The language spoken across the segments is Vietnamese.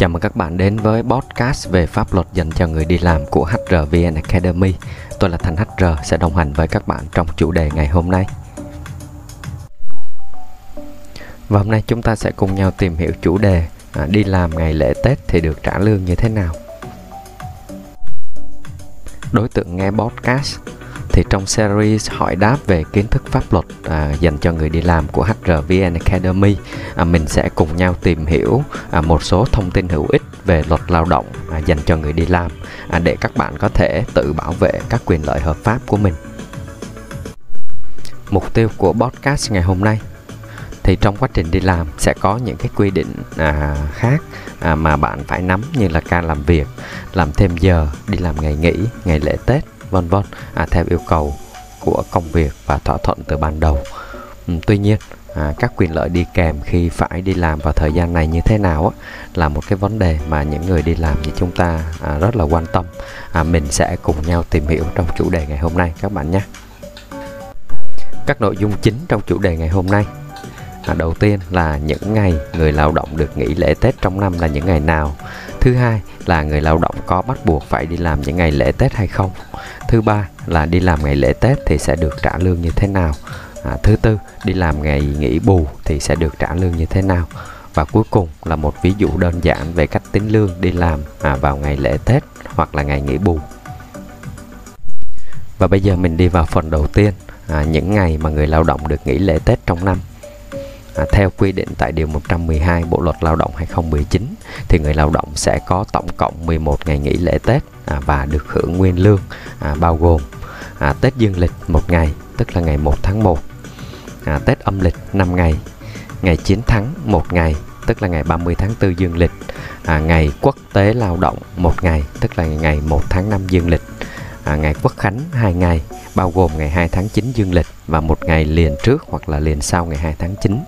Chào mừng các bạn đến với podcast về pháp luật dành cho người đi làm của HRVN Academy. Tôi là Thành HR sẽ đồng hành với các bạn trong chủ đề ngày hôm nay. Và hôm nay chúng ta sẽ cùng nhau tìm hiểu chủ đề à, đi làm ngày lễ Tết thì được trả lương như thế nào. Đối tượng nghe podcast thì trong series hỏi đáp về kiến thức pháp luật à, dành cho người đi làm của HRVN Academy à, mình sẽ cùng nhau tìm hiểu à, một số thông tin hữu ích về luật lao động à, dành cho người đi làm à, để các bạn có thể tự bảo vệ các quyền lợi hợp pháp của mình. Mục tiêu của podcast ngày hôm nay thì trong quá trình đi làm sẽ có những cái quy định à, khác à, mà bạn phải nắm như là ca làm việc làm thêm giờ đi làm ngày nghỉ ngày lễ tết vân vân à, theo yêu cầu của công việc và thỏa thuận từ ban đầu. Ừ, tuy nhiên à, các quyền lợi đi kèm khi phải đi làm vào thời gian này như thế nào á, là một cái vấn đề mà những người đi làm như chúng ta à, rất là quan tâm. À, mình sẽ cùng nhau tìm hiểu trong chủ đề ngày hôm nay các bạn nhé. Các nội dung chính trong chủ đề ngày hôm nay. À, đầu tiên là những ngày người lao động được nghỉ lễ tết trong năm là những ngày nào? Thứ hai là người lao động có bắt buộc phải đi làm những ngày lễ tết hay không? Thứ ba là đi làm ngày lễ tết thì sẽ được trả lương như thế nào? À, thứ tư đi làm ngày nghỉ bù thì sẽ được trả lương như thế nào? Và cuối cùng là một ví dụ đơn giản về cách tính lương đi làm à, vào ngày lễ tết hoặc là ngày nghỉ bù. Và bây giờ mình đi vào phần đầu tiên à, những ngày mà người lao động được nghỉ lễ tết trong năm. À, theo quy định tại Điều 112 Bộ Luật Lao động 2019 thì người lao động sẽ có tổng cộng 11 ngày nghỉ lễ Tết à, và được hưởng nguyên lương à, bao gồm à, Tết Dương lịch một ngày tức là ngày 1 tháng 1 à, Tết âm lịch 5 ngày ngày chiến thắng 1 ngày tức là ngày 30 tháng 4 dương lịch à, ngày quốc tế lao động một ngày tức là ngày 1 tháng 5 dương lịch à, ngày quốc khánh 2 ngày bao gồm ngày 2 tháng 9 dương lịch và một ngày liền trước hoặc là liền sau ngày 2 tháng 9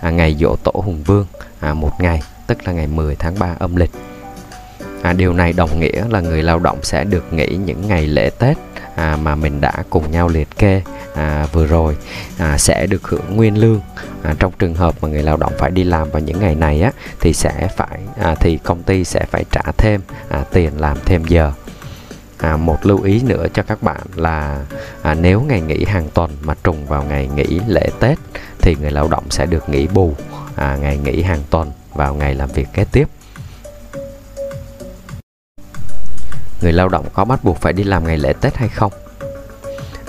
à, ngày dỗ tổ hùng vương à, một ngày tức là ngày 10 tháng 3 âm lịch. À, điều này đồng nghĩa là người lao động sẽ được nghỉ những ngày lễ tết à, mà mình đã cùng nhau liệt kê à, vừa rồi à, sẽ được hưởng nguyên lương. À, trong trường hợp mà người lao động phải đi làm vào những ngày này á thì sẽ phải à, thì công ty sẽ phải trả thêm à, tiền làm thêm giờ à, một lưu ý nữa cho các bạn là à, nếu ngày nghỉ hàng tuần mà trùng vào ngày nghỉ lễ tết thì người lao động sẽ được nghỉ bù à, ngày nghỉ hàng tuần vào ngày làm việc kế tiếp người lao động có bắt buộc phải đi làm ngày lễ Tết hay không?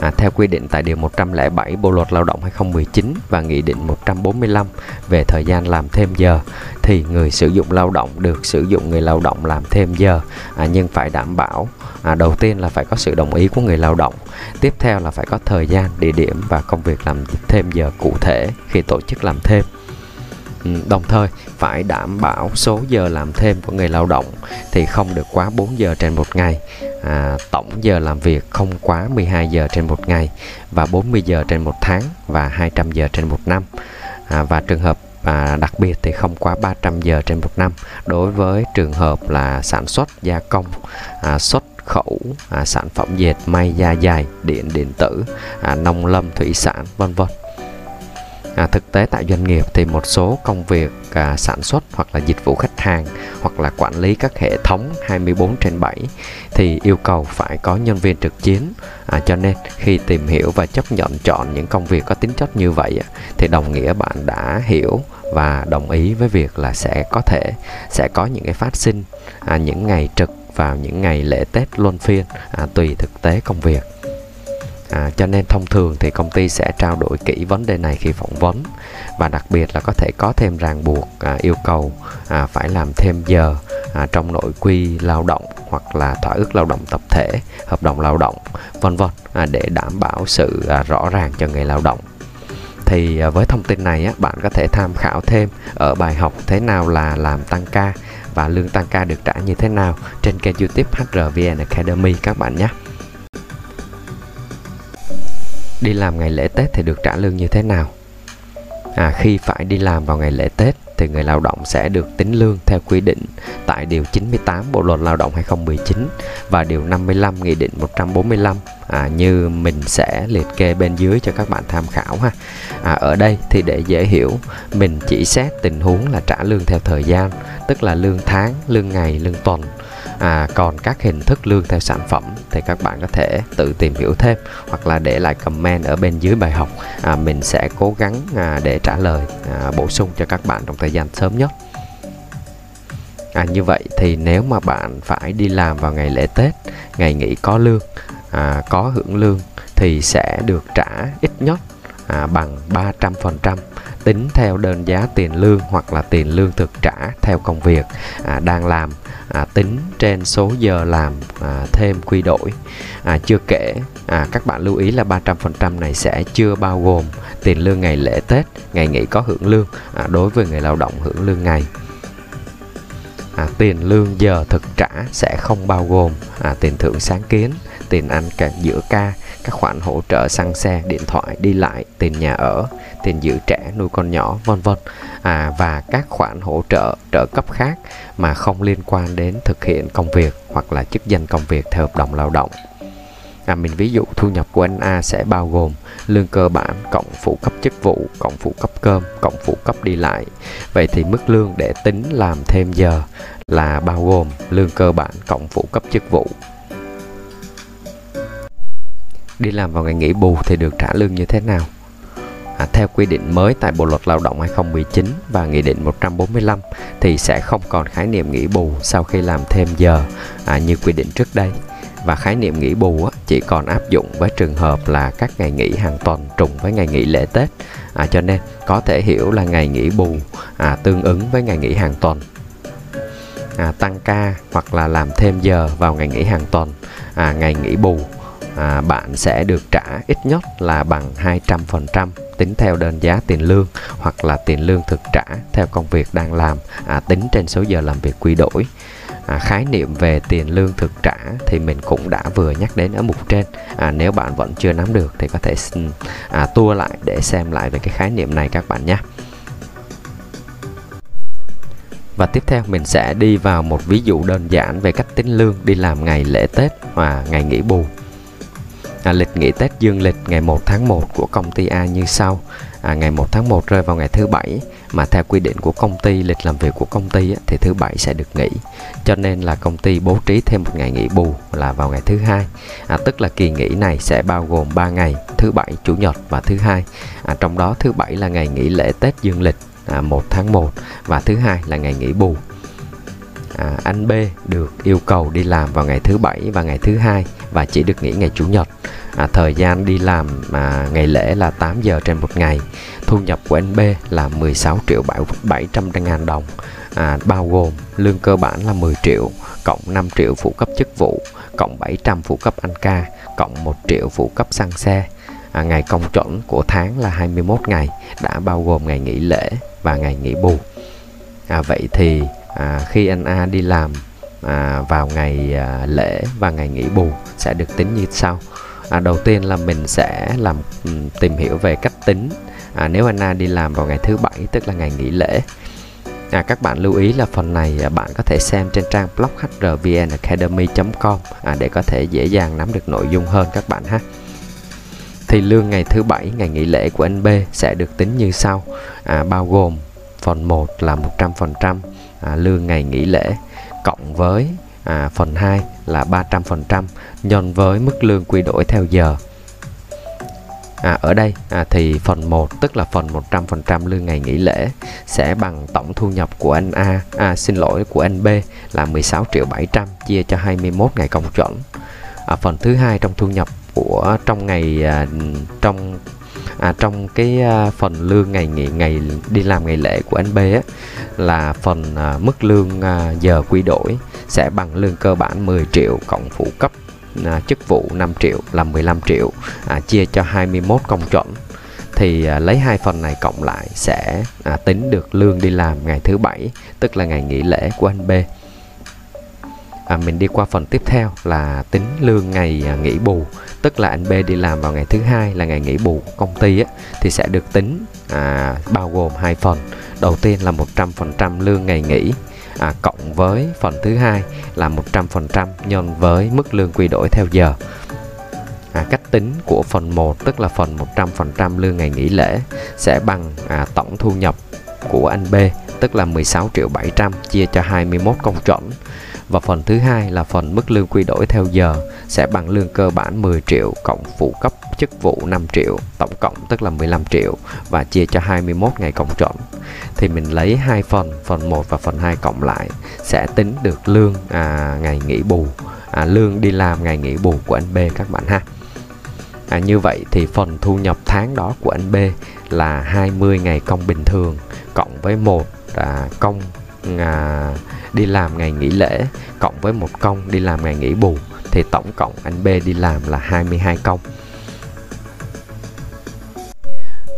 À, theo quy định tại Điều 107 Bộ Luật Lao động 2019 và Nghị định 145 về thời gian làm thêm giờ thì người sử dụng lao động được sử dụng người lao động làm thêm giờ à, nhưng phải đảm bảo à, đầu tiên là phải có sự đồng ý của người lao động tiếp theo là phải có thời gian địa điểm và công việc làm thêm giờ cụ thể khi tổ chức làm thêm đồng thời phải đảm bảo số giờ làm thêm của người lao động thì không được quá 4 giờ trên một ngày. À, tổng giờ làm việc không quá 12 giờ trên một ngày và 40 giờ trên một tháng và 200 giờ trên một năm. À, và trường hợp và đặc biệt thì không quá 300 giờ trên một năm đối với trường hợp là sản xuất gia công à, xuất khẩu à, sản phẩm dệt may da dày điện điện tử à, nông lâm thủy sản vân vân à, thực tế tại doanh nghiệp thì một số công việc à, sản xuất hoặc là dịch vụ khách hàng hoặc là quản lý các hệ thống 24 trên 7 thì yêu cầu phải có nhân viên trực chiến. À, cho nên khi tìm hiểu và chấp nhận chọn những công việc có tính chất như vậy thì đồng nghĩa bạn đã hiểu và đồng ý với việc là sẽ có thể sẽ có những cái phát sinh à, những ngày trực vào những ngày lễ Tết luân phiên à, tùy thực tế công việc à, cho nên thông thường thì công ty sẽ trao đổi kỹ vấn đề này khi phỏng vấn. Và đặc biệt là có thể có thêm ràng buộc à, yêu cầu à, phải làm thêm giờ à, trong nội quy lao động hoặc là thỏa ước lao động tập thể hợp đồng lao động vân vân à, để đảm bảo sự à, rõ ràng cho người lao động. Thì à, với thông tin này á, bạn có thể tham khảo thêm ở bài học thế nào là làm tăng ca và lương tăng ca được trả như thế nào trên kênh youtube HRVN Academy các bạn nhé đi làm ngày lễ Tết thì được trả lương như thế nào? À, khi phải đi làm vào ngày lễ Tết thì người lao động sẽ được tính lương theo quy định tại điều 98 Bộ luật Lao động 2019 và điều 55 Nghị định 145 à, như mình sẽ liệt kê bên dưới cho các bạn tham khảo ha. À, ở đây thì để dễ hiểu, mình chỉ xét tình huống là trả lương theo thời gian, tức là lương tháng, lương ngày, lương tuần à, còn các hình thức lương theo sản phẩm thì các bạn có thể tự tìm hiểu thêm hoặc là để lại comment ở bên dưới bài học. À, mình sẽ cố gắng à, để trả lời à, bổ sung cho các bạn trong thời gian sớm nhất. À, như vậy thì nếu mà bạn phải đi làm vào ngày lễ tết ngày nghỉ có lương à, có hưởng lương thì sẽ được trả ít nhất à, bằng 300% tính theo đơn giá tiền lương hoặc là tiền lương thực trả theo công việc à, đang làm à, tính trên số giờ làm à, thêm quy đổi. À, chưa kể à, các bạn lưu ý là 300% này sẽ chưa bao gồm tiền lương ngày lễ Tết ngày nghỉ có hưởng lương à, đối với người lao động hưởng lương ngày. À, tiền lương giờ thực trả sẽ không bao gồm à, tiền thưởng sáng kiến tiền ăn cả giữa ca các khoản hỗ trợ xăng xe điện thoại đi lại tiền nhà ở tiền dự trẻ nuôi con nhỏ vân vân. À, và các khoản hỗ trợ trợ cấp khác mà không liên quan đến thực hiện công việc hoặc là chức danh công việc theo hợp đồng lao động. À, mình ví dụ thu nhập của anh A sẽ bao gồm lương cơ bản cộng phụ cấp chức vụ cộng phụ cấp cơm cộng phụ cấp đi lại. Vậy thì mức lương để tính làm thêm giờ là bao gồm lương cơ bản cộng phụ cấp chức vụ đi làm vào ngày nghỉ bù thì được trả lương như thế nào? À, theo quy định mới tại Bộ luật Lao động 2019 và Nghị định 145 thì sẽ không còn khái niệm nghỉ bù sau khi làm thêm giờ à, như quy định trước đây. Và khái niệm nghỉ bù chỉ còn áp dụng với trường hợp là các ngày nghỉ hàng tuần trùng với ngày nghỉ lễ Tết. À, cho nên có thể hiểu là ngày nghỉ bù à, tương ứng với ngày nghỉ hàng tuần. À, tăng ca hoặc là làm thêm giờ vào ngày nghỉ hàng tuần à, ngày nghỉ bù à, bạn sẽ được trả ít nhất là bằng 200% tính theo đơn giá tiền lương hoặc là tiền lương thực trả theo công việc đang làm à, tính trên số giờ làm việc quy đổi. À, khái niệm về tiền lương thực trả thì mình cũng đã vừa nhắc đến ở mục trên. À, nếu bạn vẫn chưa nắm được thì có thể ừ, à, tua lại để xem lại về cái khái niệm này các bạn nhé. Và tiếp theo mình sẽ đi vào một ví dụ đơn giản về cách tính lương đi làm ngày lễ Tết và ngày nghỉ bù. À, lịch nghỉ Tết dương lịch ngày 1 tháng 1 của công ty A như sau. À, ngày 1 tháng 1 rơi vào ngày thứ bảy mà theo quy định của công ty lịch làm việc của công ty á, thì thứ bảy sẽ được nghỉ. Cho nên là công ty bố trí thêm một ngày nghỉ bù là vào ngày thứ hai. À, tức là kỳ nghỉ này sẽ bao gồm 3 ngày, thứ bảy, chủ nhật và thứ hai. À, trong đó thứ bảy là ngày nghỉ lễ Tết dương lịch à, 1 tháng 1 và thứ hai là ngày nghỉ bù à, anh B được yêu cầu đi làm vào ngày thứ bảy và ngày thứ hai và chỉ được nghỉ ngày chủ nhật. À, thời gian đi làm à, ngày lễ là 8 giờ trên một ngày. Thu nhập của anh B là 16 triệu 700 ngàn đồng. À, bao gồm lương cơ bản là 10 triệu cộng 5 triệu phụ cấp chức vụ cộng 700 phụ cấp anh ca cộng 1 triệu phụ cấp xăng xe. À, ngày công chuẩn của tháng là 21 ngày đã bao gồm ngày nghỉ lễ và ngày nghỉ bù. À, vậy thì à, khi anh A đi làm à, vào ngày à, lễ và ngày nghỉ bù sẽ được tính như sau. À, đầu tiên là mình sẽ làm ừ, tìm hiểu về cách tính. À, nếu anh A đi làm vào ngày thứ bảy tức là ngày nghỉ lễ À, các bạn lưu ý là phần này à, bạn có thể xem trên trang blog hrvnacademy.com à, để có thể dễ dàng nắm được nội dung hơn các bạn ha. Thì lương ngày thứ bảy ngày nghỉ lễ của anh B sẽ được tính như sau, à, bao gồm phần 1 là 100% à, lương ngày nghỉ lễ cộng với à, phần 2 là 300% nhân với mức lương quy đổi theo giờ. À, ở đây à, thì phần 1 tức là phần 100% lương ngày nghỉ lễ sẽ bằng tổng thu nhập của anh A, à, xin lỗi của anh B là 16 triệu 700 chia cho 21 ngày công chuẩn. À, phần thứ hai trong thu nhập của trong ngày à, trong à, trong cái à, phần lương ngày nghỉ ngày đi làm ngày lễ của anh B á, là phần à, mức lương à, giờ quy đổi sẽ bằng lương cơ bản 10 triệu cộng phụ cấp à, chức vụ 5 triệu là 15 triệu à, chia cho 21 công chuẩn. Thì à, lấy hai phần này cộng lại sẽ à, tính được lương đi làm ngày thứ bảy tức là ngày nghỉ lễ của anh B. À, mình đi qua phần tiếp theo là tính lương ngày à, nghỉ bù tức là anh B đi làm vào ngày thứ hai là ngày nghỉ bù của công ty á, thì sẽ được tính à, bao gồm hai phần. Đầu tiên là 100% lương ngày nghỉ à, cộng với phần thứ hai là 100% nhân với mức lương quy đổi theo giờ. À, cách tính của phần 1 tức là phần 100% lương ngày nghỉ lễ sẽ bằng à, tổng thu nhập của anh B tức là 16 triệu 700 chia cho 21 công chuẩn và phần thứ hai là phần mức lương quy đổi theo giờ sẽ bằng lương cơ bản 10 triệu cộng phụ cấp chức vụ 5 triệu tổng cộng tức là 15 triệu và chia cho 21 ngày cộng trộn. thì mình lấy hai phần phần 1 và phần 2 cộng lại sẽ tính được lương à, ngày nghỉ bù à, lương đi làm ngày nghỉ bù của anh B các bạn ha à, như vậy thì phần thu nhập tháng đó của anh B là 20 ngày công bình thường cộng với một à, công à, đi làm ngày nghỉ lễ cộng với một công đi làm ngày nghỉ bù thì tổng cộng anh B đi làm là 22 công.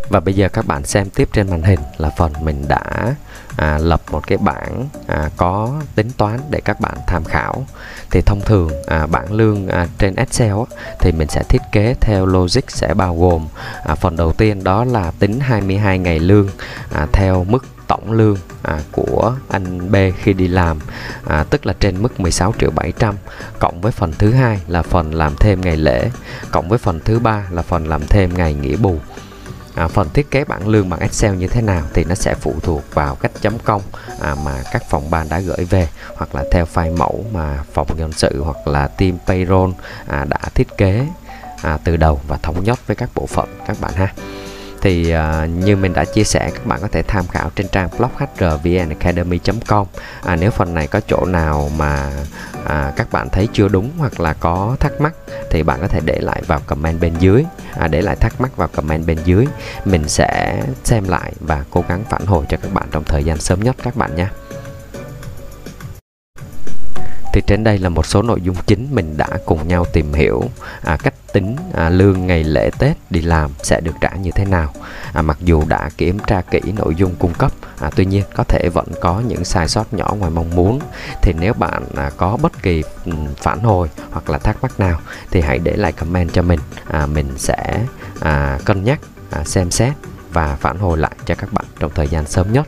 Và bây giờ các bạn xem tiếp trên màn hình là phần mình đã à, lập một cái bảng à, có tính toán để các bạn tham khảo. Thì thông thường à, bảng lương à, trên Excel á, thì mình sẽ thiết kế theo logic sẽ bao gồm à, phần đầu tiên đó là tính 22 ngày lương à, theo mức tổng lương à, của anh B khi đi làm à, tức là trên mức 16 triệu 700 cộng với phần thứ hai là phần làm thêm ngày lễ cộng với phần thứ ba là phần làm thêm ngày nghỉ bù. À, phần thiết kế bảng lương bằng Excel như thế nào thì nó sẽ phụ thuộc vào cách chấm công à, mà các phòng ban đã gửi về hoặc là theo file mẫu mà phòng nhân sự hoặc là team payroll à, đã thiết kế à, từ đầu và thống nhất với các bộ phận các bạn ha thì uh, như mình đã chia sẻ các bạn có thể tham khảo trên trang blog hrvnacademy.com à, nếu phần này có chỗ nào mà à, các bạn thấy chưa đúng hoặc là có thắc mắc thì bạn có thể để lại vào comment bên dưới. À, để lại thắc mắc vào comment bên dưới. Mình sẽ xem lại và cố gắng phản hồi cho các bạn trong thời gian sớm nhất các bạn nhé thì trên đây là một số nội dung chính mình đã cùng nhau tìm hiểu à, cách tính à, lương ngày lễ Tết đi làm sẽ được trả như thế nào. À, mặc dù đã kiểm tra kỹ nội dung cung cấp, à, tuy nhiên có thể vẫn có những sai sót nhỏ ngoài mong muốn. Thì nếu bạn à, có bất kỳ ừ, phản hồi hoặc là thắc mắc nào thì hãy để lại comment cho mình. À, mình sẽ à, cân nhắc, à, xem xét và phản hồi lại cho các bạn trong thời gian sớm nhất.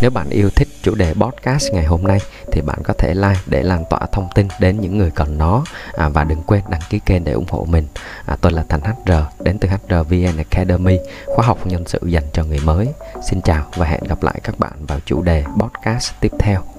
Nếu bạn yêu thích chủ đề podcast ngày hôm nay thì bạn có thể like để lan tỏa thông tin đến những người cần nó à, và đừng quên đăng ký kênh để ủng hộ mình. À, tôi là Thành HR đến từ HRVN Academy, khóa học nhân sự dành cho người mới. Xin chào và hẹn gặp lại các bạn vào chủ đề podcast tiếp theo.